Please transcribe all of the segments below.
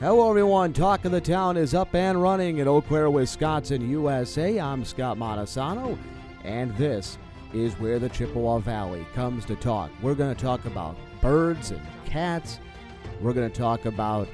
Hello, everyone. Talk of the Town is up and running in Eau Claire, Wisconsin, USA. I'm Scott Montesano, and this is where the Chippewa Valley comes to talk. We're going to talk about birds and cats. We're going to talk about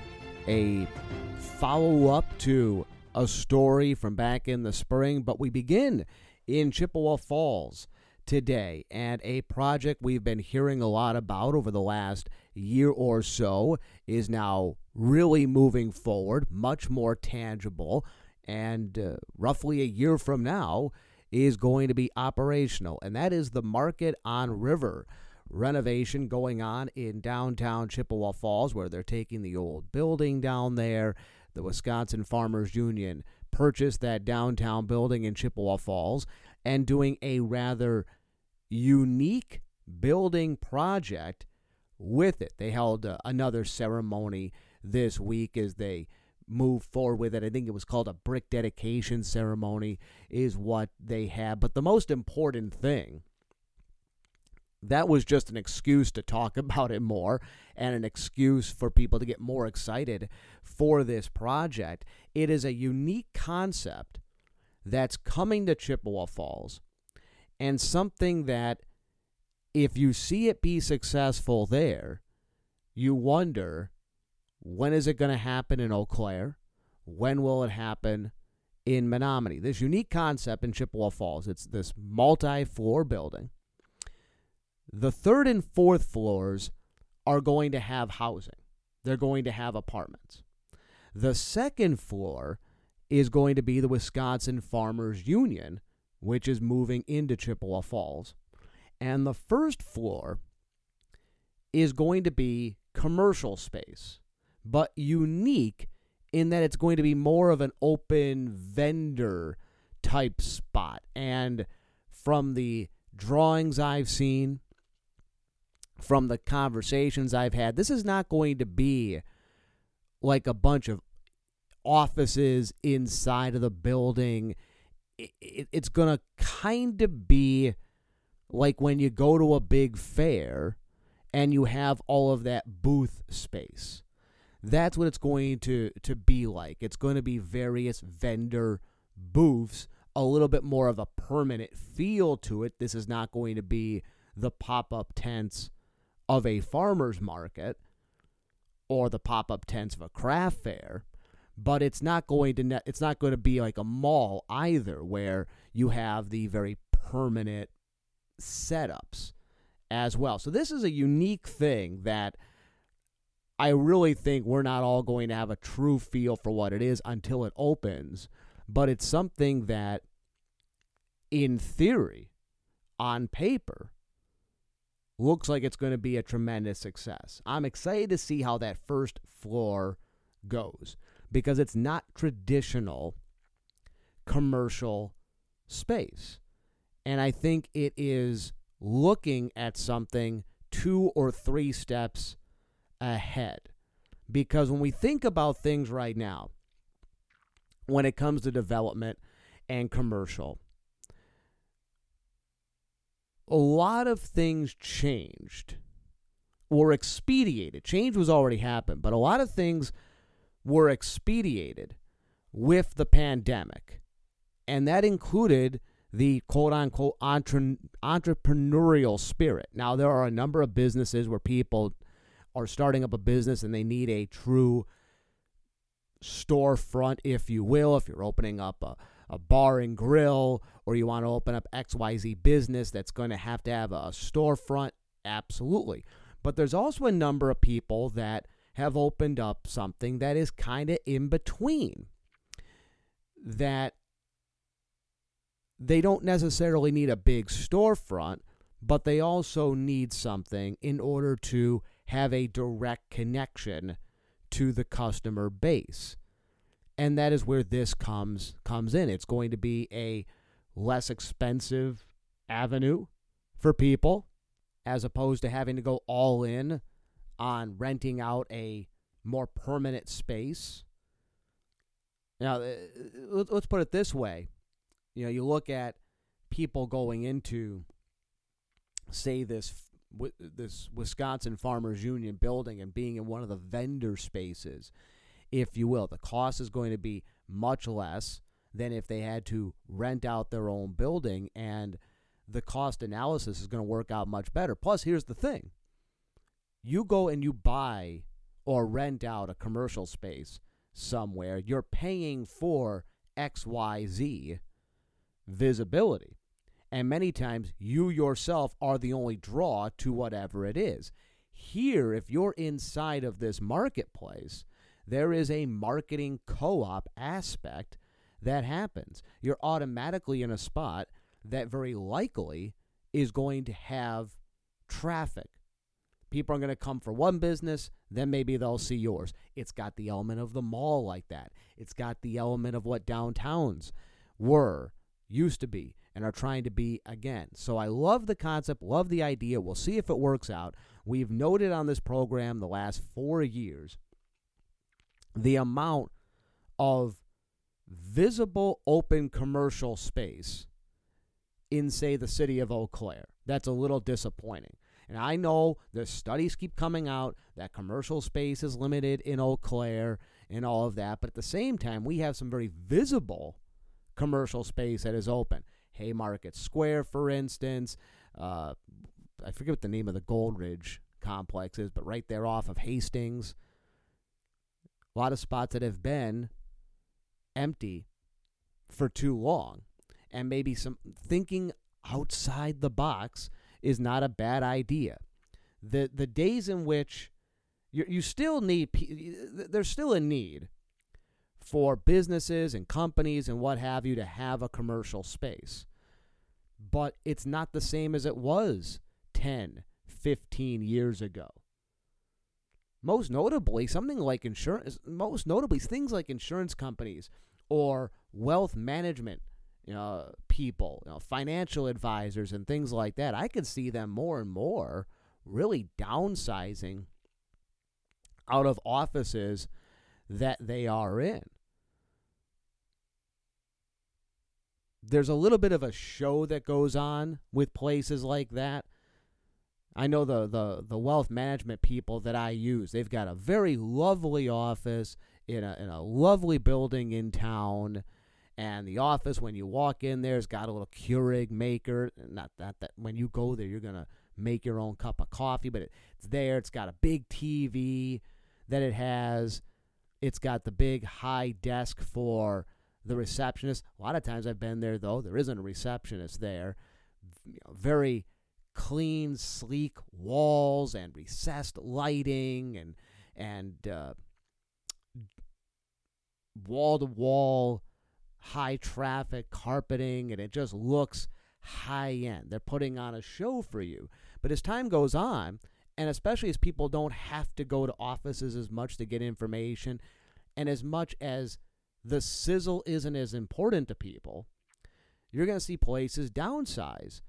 a follow up to a story from back in the spring, but we begin in Chippewa Falls today and a project we've been hearing a lot about over the last year or so is now really moving forward, much more tangible, and uh, roughly a year from now is going to be operational, and that is the Market on River renovation going on in downtown Chippewa Falls, where they're taking the old building down there. The Wisconsin Farmers Union purchased that downtown building in Chippewa Falls and doing a rather unique building project with it. They held uh, another ceremony this week as they move forward with it. I think it was called a brick dedication ceremony, is what they had. But the most important thing, that was just an excuse to talk about it more and an excuse for people to get more excited for this project. It is a unique concept that's coming to Chippewa Falls and something that if you see it be successful there, you wonder when is it going to happen in Eau Claire? When will it happen in Menomonie? This unique concept in Chippewa Falls. It's this multi floor building. The third and fourth floors are going to have housing, they're going to have apartments. The second floor is going to be the Wisconsin Farmers Union, which is moving into Chippewa Falls. And the first floor is going to be commercial space, but unique in that it's going to be more of an open vendor type spot. And from the drawings I've seen, from the conversations I've had, this is not going to be like a bunch of offices inside of the building. It, it, it's going to kind of be like when you go to a big fair and you have all of that booth space. That's what it's going to, to be like. It's going to be various vendor booths, a little bit more of a permanent feel to it. This is not going to be the pop up tents of a farmer's market or the pop up tents of a craft fair but it's not going to ne- it's not going to be like a mall either where you have the very permanent setups as well. So this is a unique thing that I really think we're not all going to have a true feel for what it is until it opens, but it's something that in theory on paper looks like it's going to be a tremendous success. I'm excited to see how that first floor goes because it's not traditional commercial space. And I think it is looking at something two or three steps ahead. Because when we think about things right now, when it comes to development and commercial, a lot of things changed or expedited. Change was already happened, but a lot of things were expedited with the pandemic. And that included the quote unquote entre- entrepreneurial spirit. Now, there are a number of businesses where people are starting up a business and they need a true storefront, if you will. If you're opening up a, a bar and grill or you want to open up XYZ business that's going to have to have a storefront, absolutely. But there's also a number of people that have opened up something that is kind of in between. That they don't necessarily need a big storefront, but they also need something in order to have a direct connection to the customer base. And that is where this comes comes in. It's going to be a less expensive avenue for people as opposed to having to go all in on renting out a more permanent space. Now, uh, let's put it this way you know, you look at people going into, say, this this Wisconsin Farmers Union building and being in one of the vendor spaces. if you will. The cost is going to be much less than if they had to rent out their own building, and the cost analysis is going to work out much better. Plus, here's the thing you go and you buy or rent out a commercial space somewhere, you're paying for XYZ visibility. And many times you yourself are the only draw to whatever it is. Here, if you're inside of this marketplace, there is a marketing co op aspect that happens. You're automatically in a spot that very likely is going to have traffic. People are going to come for one business, then maybe they'll see yours. It's got the element of the mall like that. It's got the element of what downtowns were, used to be, and are trying to be again. So I love the concept, love the idea. We'll see if it works out. We've noted on this program the last four years the amount of visible open commercial space in, say, the city of Eau Claire. That's a little disappointing. And I know the studies keep coming out that commercial space is limited in Eau Claire and all of that. But at the same time, we have some very visible commercial space that is open. Haymarket Square, for instance. Uh, I forget what the name of the Gold Ridge complex is, but right there off of Hastings. A lot of spots that have been empty for too long. And maybe some thinking outside the box is not a bad idea. The the days in which you you still need there's still a need for businesses and companies and what have you to have a commercial space. But it's not the same as it was 10, 15 years ago. Most notably, something like insurance, most notably, things like insurance companies or wealth management you know, people, you know, financial advisors, and things like that. I could see them more and more really downsizing out of offices that they are in. There's a little bit of a show that goes on with places like that. I know the, the, the wealth management people that I use. They've got a very lovely office in a, in a lovely building in town and the office when you walk in there's got a little Keurig maker. Not that that when you go there you're gonna make your own cup of coffee, but it's there. It's got a big TV that it has. It's got the big high desk for the receptionist. A lot of times I've been there though. There isn't a receptionist there. You know, very clean, sleek walls and recessed lighting and and wall to wall high traffic carpeting and it just looks high end. They're putting on a show for you. But as time goes on, and especially as people don't have to go to offices as much to get information, and as much as the sizzle isn't as important to people, you're going to see places downsize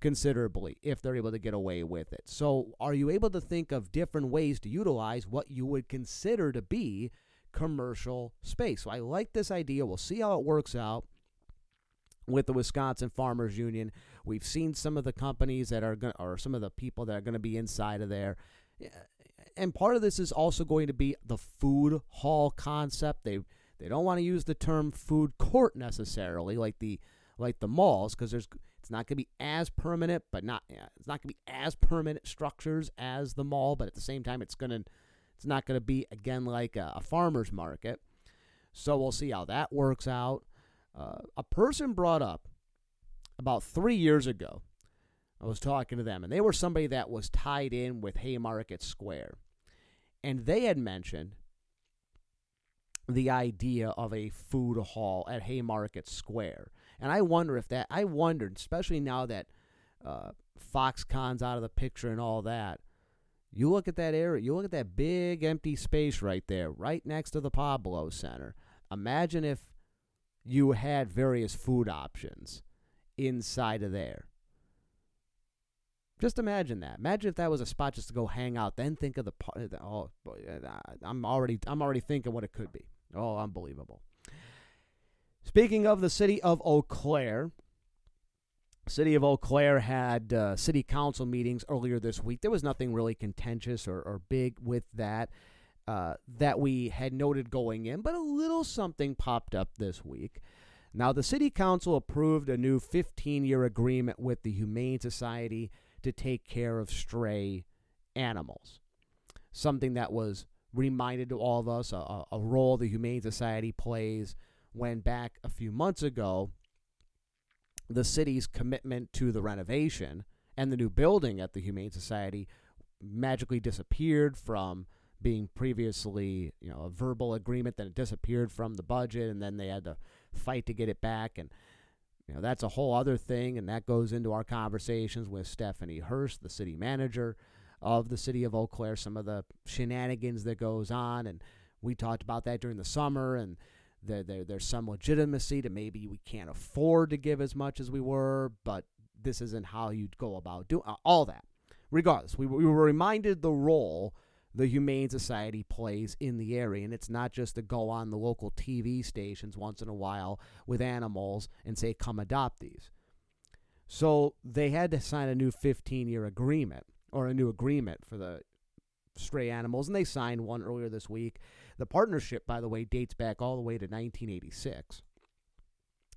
considerably if they're able to get away with it. So, are you able to think of different ways to utilize what you would consider to be commercial space. So I like this idea. We'll see how it works out with the Wisconsin Farmers Union. We've seen some of the companies that are going or some of the people that are going to be inside of there. And part of this is also going to be the food hall concept. They they don't want to use the term food court necessarily like the like the malls because there's it's not going to be as permanent but not it's not going to be as permanent structures as the mall but at the same time it's going to it's not going to be, again, like a, a, farmer's market. So we'll see how that works out. Uh, a person brought up about three years ago, I was talking to them, and they were somebody that was tied in with Haymarket Square. And they had mentioned the idea of a food hall at Haymarket Square. And I wonder if that, I wondered, especially now that uh, Foxconn's out of the picture and all that, you look at that area, you look at that big empty space right there, right next to the Pablo Center. Imagine if you had various food options inside of there. Just imagine that. Imagine if that was a spot just to go hang out. Then think of the part. oh, I'm already I'm already thinking what it could be. Oh, unbelievable. Speaking of the city of Eau Claire, City of Eau Claire had uh, city council meetings earlier this week. There was nothing really contentious or, or big with that. uh, that we had noted going in, but a little something popped up this week. Now, the City Council approved a new 15 year agreement with the Humane Society to take care of stray animals. Something that was reminded to all of us a, a role the Humane Society plays when back a few months ago, the city's commitment to the renovation and the new building at the Humane Society magically disappeared from being previously, you know, a verbal agreement, then it disappeared from the budget, and then they had to fight to get it back. And, you know, that's a whole other thing, and that goes into our conversations with Stephanie Hirsch, the city manager of the city of Eau Claire, some of the shenanigans that goes on. And we talked about that during the summer, and there, there, there's some legitimacy to maybe we can't afford to give as much as we were, but this isn't how you'd go about doing uh, all that. Regardless, we, we were reminded the role – the Humane Society plays in the area. And it's not just to go on the local TV stations once in a while with animals and say, come adopt these. So they had to sign a new 15 year agreement or a new agreement for the stray animals, and they signed one earlier this week. The partnership, by the way, dates back all the way to 1986.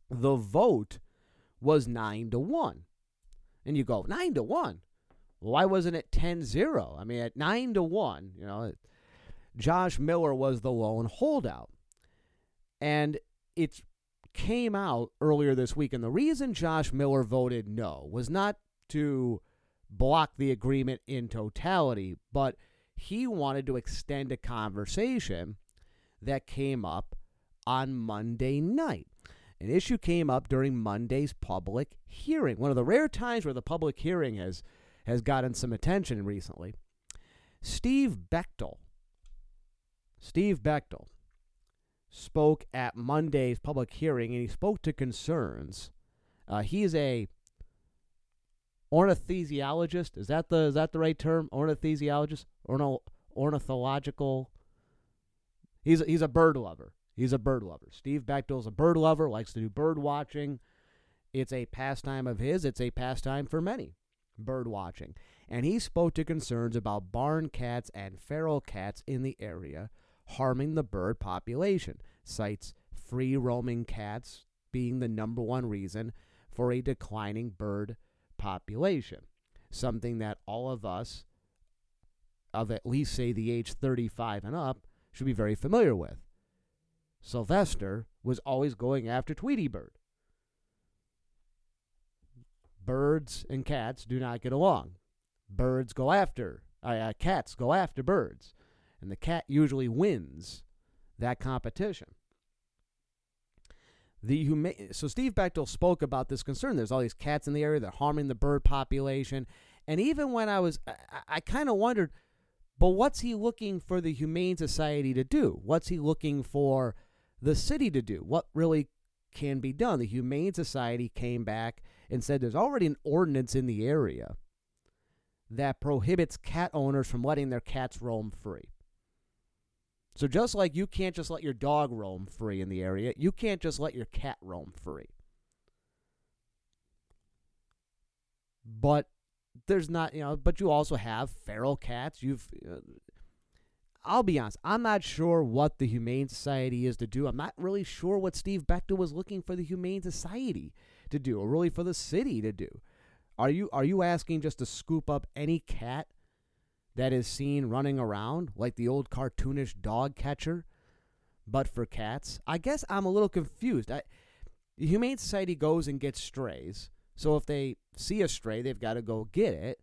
The vote was 9 to 1. And you go, 9 to 1? Why wasn't it 10-0? I mean, at 9 to 1, you know, Josh Miller was the lone holdout. And it came out earlier this week and the reason Josh Miller voted no was not to block the agreement in totality, but he wanted to extend a conversation that came up on Monday night. An issue came up during Monday's public hearing, one of the rare times where the public hearing has has gotten some attention recently. Steve Bechtel, Steve Bechtel spoke at Monday's public hearing and he spoke to concerns. Uh, he is a ornithesiologist. Is that the is that the right term? Ornithesiologist, Orno, ornithological. He's a, he's a bird lover. He's a bird lover. Steve Bechtel's a bird lover. Likes to do bird watching. It's a pastime of his. It's a pastime for many bird watching, and he spoke to concerns about barn cats and feral cats in the area harming the bird population, cites free roaming cats being the number one reason for a declining bird population, something that all of us of at least say the age 35 and up should be very familiar with. Sylvester was always going after Tweety Bird birds and cats do not get along. Birds go after, uh, uh, cats go after birds, and the cat usually wins that competition. The huma- so Steve Bechtel spoke about this concern. There's all these cats in the area; they're harming the bird population. And even when I was, I, I kind of wondered, but what's he looking for the Humane Society to do? What's he looking for the city to do? What really can be done? The Humane Society came back and said there's already an ordinance in the area that prohibits cat owners from letting their cats roam free. So just like you can't just let your dog roam free in the area, you can't just let your cat roam free. But there's not, you know, but you also have feral cats. You've uh, I'll be honest, I'm not sure what the Humane Society is to do. I'm not really sure what Steve Bechtel was looking for the Humane Society to do, or really for the city to do. Are you are you asking just to scoop up any cat that is seen running around like the old cartoonish dog catcher, but for cats? I guess I'm a little confused. I, the Humane Society goes and gets strays, so if they see a stray, they've got to go get it.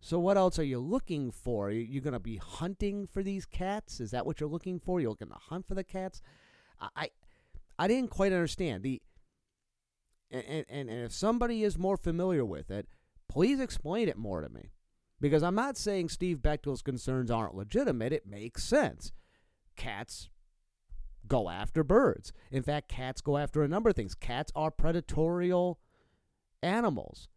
So what else are you looking for? You're going to be hunting for these cats? Is that what you're looking for? You're looking to hunt for the cats? I, I, I didn't quite understand the and, and, and if somebody is more familiar with it, please explain it more to me. Because I'm not saying Steve Bechtel's concerns aren't legitimate. It makes sense. Cats go after birds. In fact, cats go after a number of things. Cats are predatorial animals.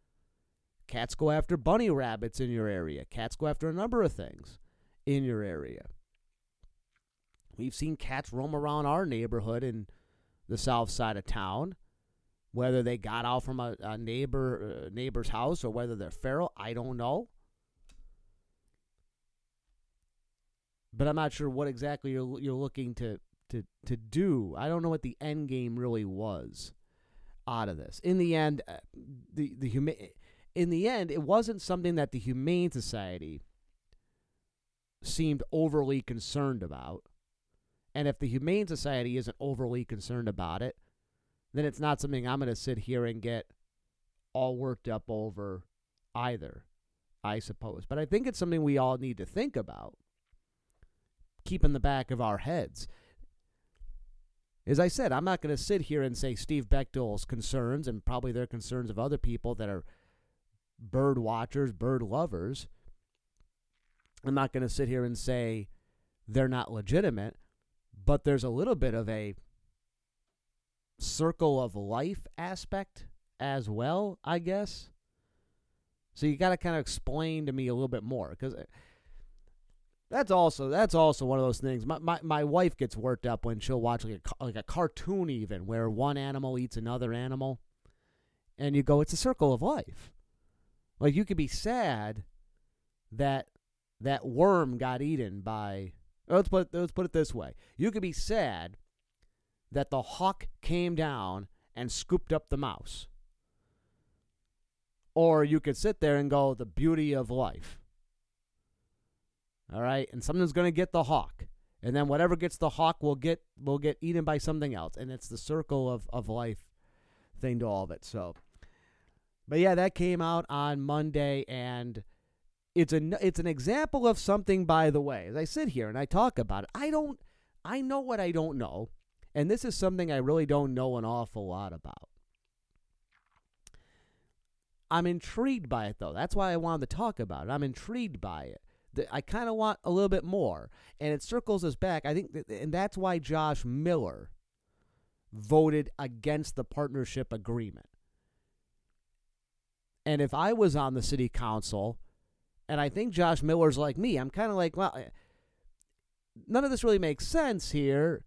Cats go after bunny rabbits in your area. Cats go after a number of things in your area. We've seen cats roam around our neighborhood in the south side of town. Whether they got out from a, a neighbor uh, neighbor's house or whether they're feral, I don't know. But I'm not sure what exactly you're you're looking to to to do. I don't know what the end game really was out of this. In the end, uh, the the huma- in the end, it wasn't something that the Humane Society seemed overly concerned about. And if the Humane Society isn't overly concerned about it, then it's not something I'm going to sit here and get all worked up over either, I suppose. But I think it's something we all need to think about, keep in the back of our heads. As I said, I'm not going to sit here and say Steve Bechtel's concerns and probably their concerns of other people that are bird watchers, bird lovers. I'm not going to sit here and say they're not legitimate, but there's a little bit of a circle of life aspect as well, I guess. So you got to kind of explain to me a little bit more because uh, that's also that's also one of those things. My, my my wife gets worked up when she'll watch like a like a cartoon even where one animal eats another animal, and you go, it's a circle of life. Like you could be sad that that worm got eaten by. Let's put let's put it this way: you could be sad that the hawk came down and scooped up the mouse, or you could sit there and go, the beauty of life. All right, and something's going to get the hawk, and then whatever gets the hawk will get will get eaten by something else, and it's the circle of of life thing to all of it. So. But yeah, that came out on Monday, and it's a it's an example of something. By the way, as I sit here and I talk about it, I don't I know what I don't know, and this is something I really don't know an awful lot about. I'm intrigued by it though. That's why I wanted to talk about it. I'm intrigued by it. I kind of want a little bit more, and it circles us back. I think, that, and that's why Josh Miller voted against the partnership agreement. And if I was on the city council, and I think Josh Miller's like me, I'm kind of like, well, eh, none of this really makes sense here.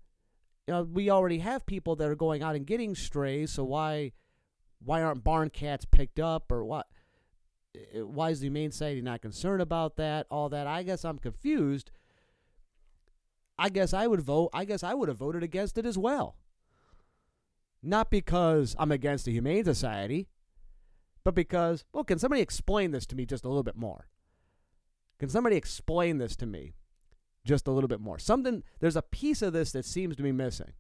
You know, we already have people that are going out and getting strays, so why why aren't barn cats picked up or what? Why is the Humane Society not concerned about that? All that. I guess I'm confused. I guess I would vote. I guess I would have voted against it as well. Not because I'm against the Humane Society but because, well, can somebody explain this to me just a little bit more? Can somebody explain this to me just a little bit more? Something, there's a piece of this that seems to be missing.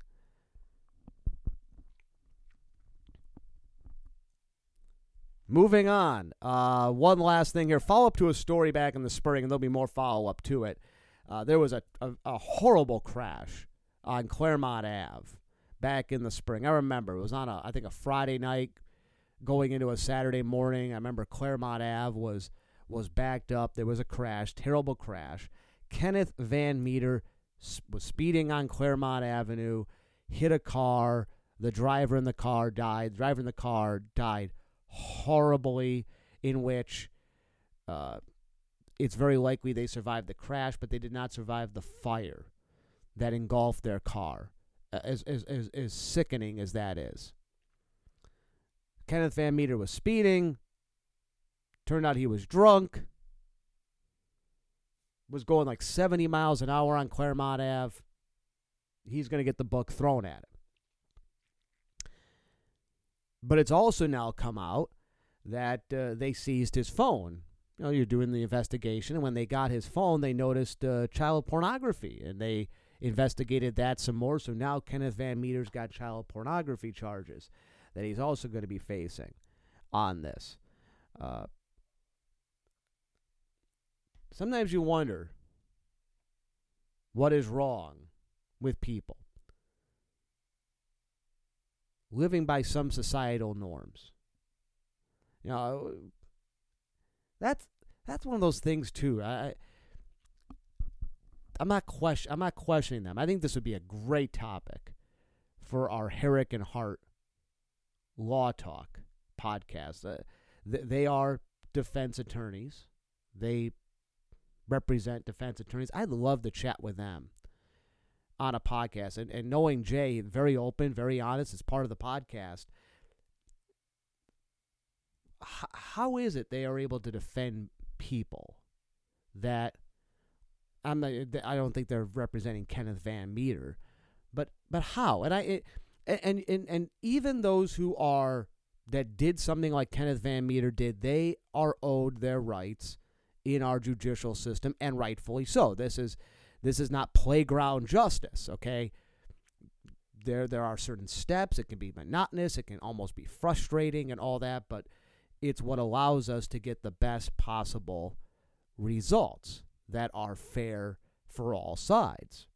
Moving on. Uh, one last thing here. Follow up to a story back in the spring, and there'll be more follow up to it. Uh, there was a, a, a, horrible crash on Claremont Ave back in the spring. I remember it was on a, I think, a Friday night going into a Saturday morning. I remember Claremont Ave was was backed up. There was a crash, terrible crash. Kenneth Van Meter was speeding on Claremont Avenue, hit a car. The driver in the car died. The driver in the car died horribly, in which uh, it's very likely they survived the crash, but they did not survive the fire that engulfed their car. As, as, as, as sickening as that is. Kenneth Van Meter was speeding. Turned out he was drunk. Was going like 70 miles an hour on Claremont Ave. He's going to get the book thrown at him. But it's also now come out that uh, they seized his phone. You know, you're doing the investigation, and when they got his phone, they noticed uh, child pornography, and they investigated that some more. So now Kenneth Van Meter's got child pornography charges that he's also going to be facing on this. Uh, sometimes you wonder what is wrong with people living by some societal norms. You know, that's that's one of those things too. I, I'm not question I'm not questioning them. I think this would be a great topic for our Herrick and Hart Law Talk podcast. Uh, th- they are defense attorneys. They represent defense attorneys. I'd love to chat with them on a podcast. And, and knowing Jay, very open, very honest, it's part of the podcast. H- how is it they are able to defend people that I'm not, I don't think they're representing Kenneth Van Meter, but but how? And I it, and and and even those who are that did something like Kenneth Van Meter did, they are owed their rights in our judicial system, and rightfully so. This is this is not playground justice, okay? There there are certain steps. It can be monotonous. It can almost be frustrating and all that, but it's what allows us to get the best possible results that are fair for all sides.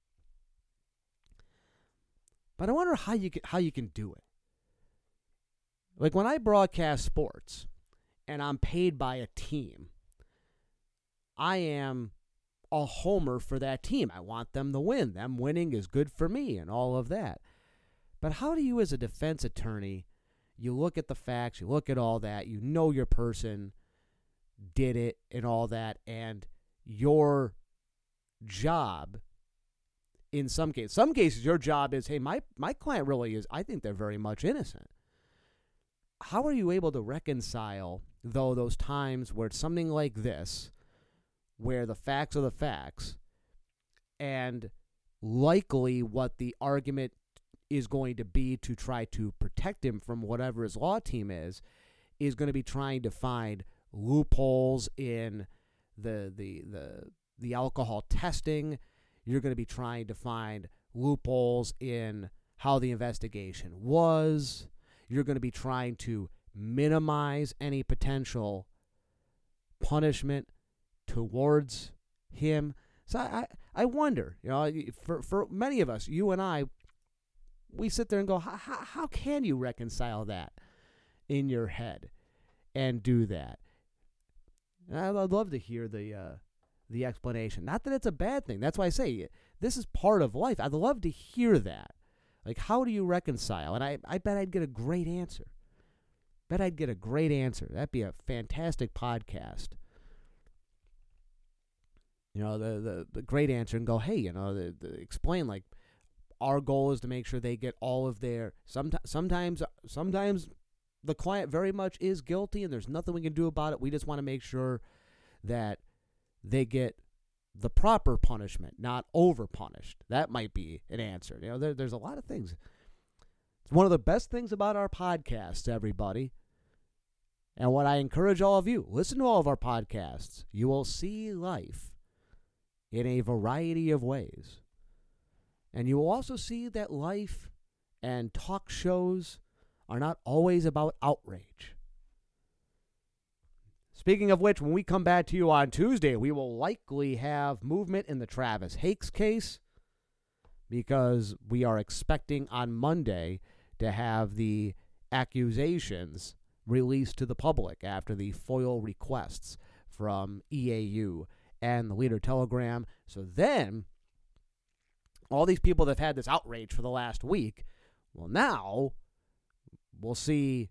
But I wonder how you can, how you can do it. Like when I broadcast sports and I'm paid by a team, I am a homer for that team. I want them to win. Them winning is good for me and all of that. But how do you, as a defense attorney, you look at the facts, you look at all that, you know your person did it and all that, and your job in some cases some cases your job is hey my my client really is i think they're very much innocent how are you able to reconcile though those times where it's something like this where the facts are the facts and likely what the argument is going to be to try to protect him from whatever his law team is is going to be trying to find loopholes in the the the the alcohol testing. You're going to be trying to find loopholes in how the investigation was. You're going to be trying to minimize any potential punishment towards him. So I, I wonder, you know, for, for many of us, you and I, we sit there and go, how, how can you reconcile that in your head and do that? And I'd love to hear the uh, the explanation. Not that it's a bad thing. That's why I say this is part of life. I'd love to hear that. Like, how do you reconcile? And I, I bet I'd get a great answer. Bet I'd get a great answer. That'd be a fantastic podcast. You know, the the, the great answer and go, hey, you know, the, the explain like our goal is to make sure they get all of their sometimes sometimes sometimes the client very much is guilty and there's nothing we can do about it. We just want to make sure that they get the proper punishment, not over punished. That might be an answer. You know, there, there's a lot of things. It's one of the best things about our podcasts, everybody. And what I encourage all of you, listen to all of our podcasts. You will see life in a variety of ways. And you will also see that life and talk shows are not always about outrage. Speaking of which, when we come back to you on Tuesday, we will likely have movement in the Travis Hakes case because we are expecting on Monday to have the accusations released to the public after the FOIL requests from EAU and the Leader Telegram. So then, all these people that have had this outrage for the last week, well, now we'll see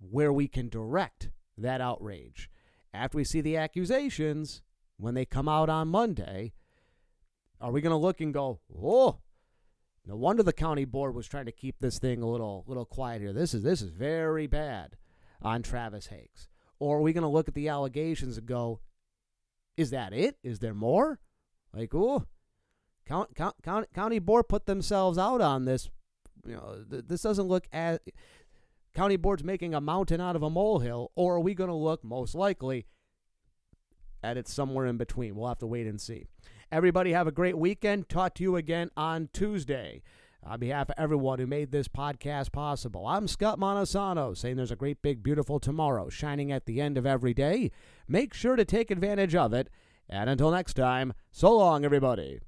where we can direct that outrage after we see the accusations, when they come out on Monday, are we going to look and go, oh, no wonder the county board was trying to keep this thing a little little quiet here. This is this is very bad on Travis Hakes. Or are we going to look at the allegations and go, is that it? Is there more? Like, oh, count, count, count, county board put themselves out on this. You know, th- this doesn't look as county board's making a mountain out of a molehill, or are we going to look most likely at it somewhere in between? We'll have to wait and see. Everybody have a great weekend. Talk to you again on Tuesday. On behalf of everyone who made this podcast possible, I'm Scott Montesano saying there's a great, big, beautiful tomorrow shining at the end of every day. Make sure to take advantage of it. And until next time, so long, everybody.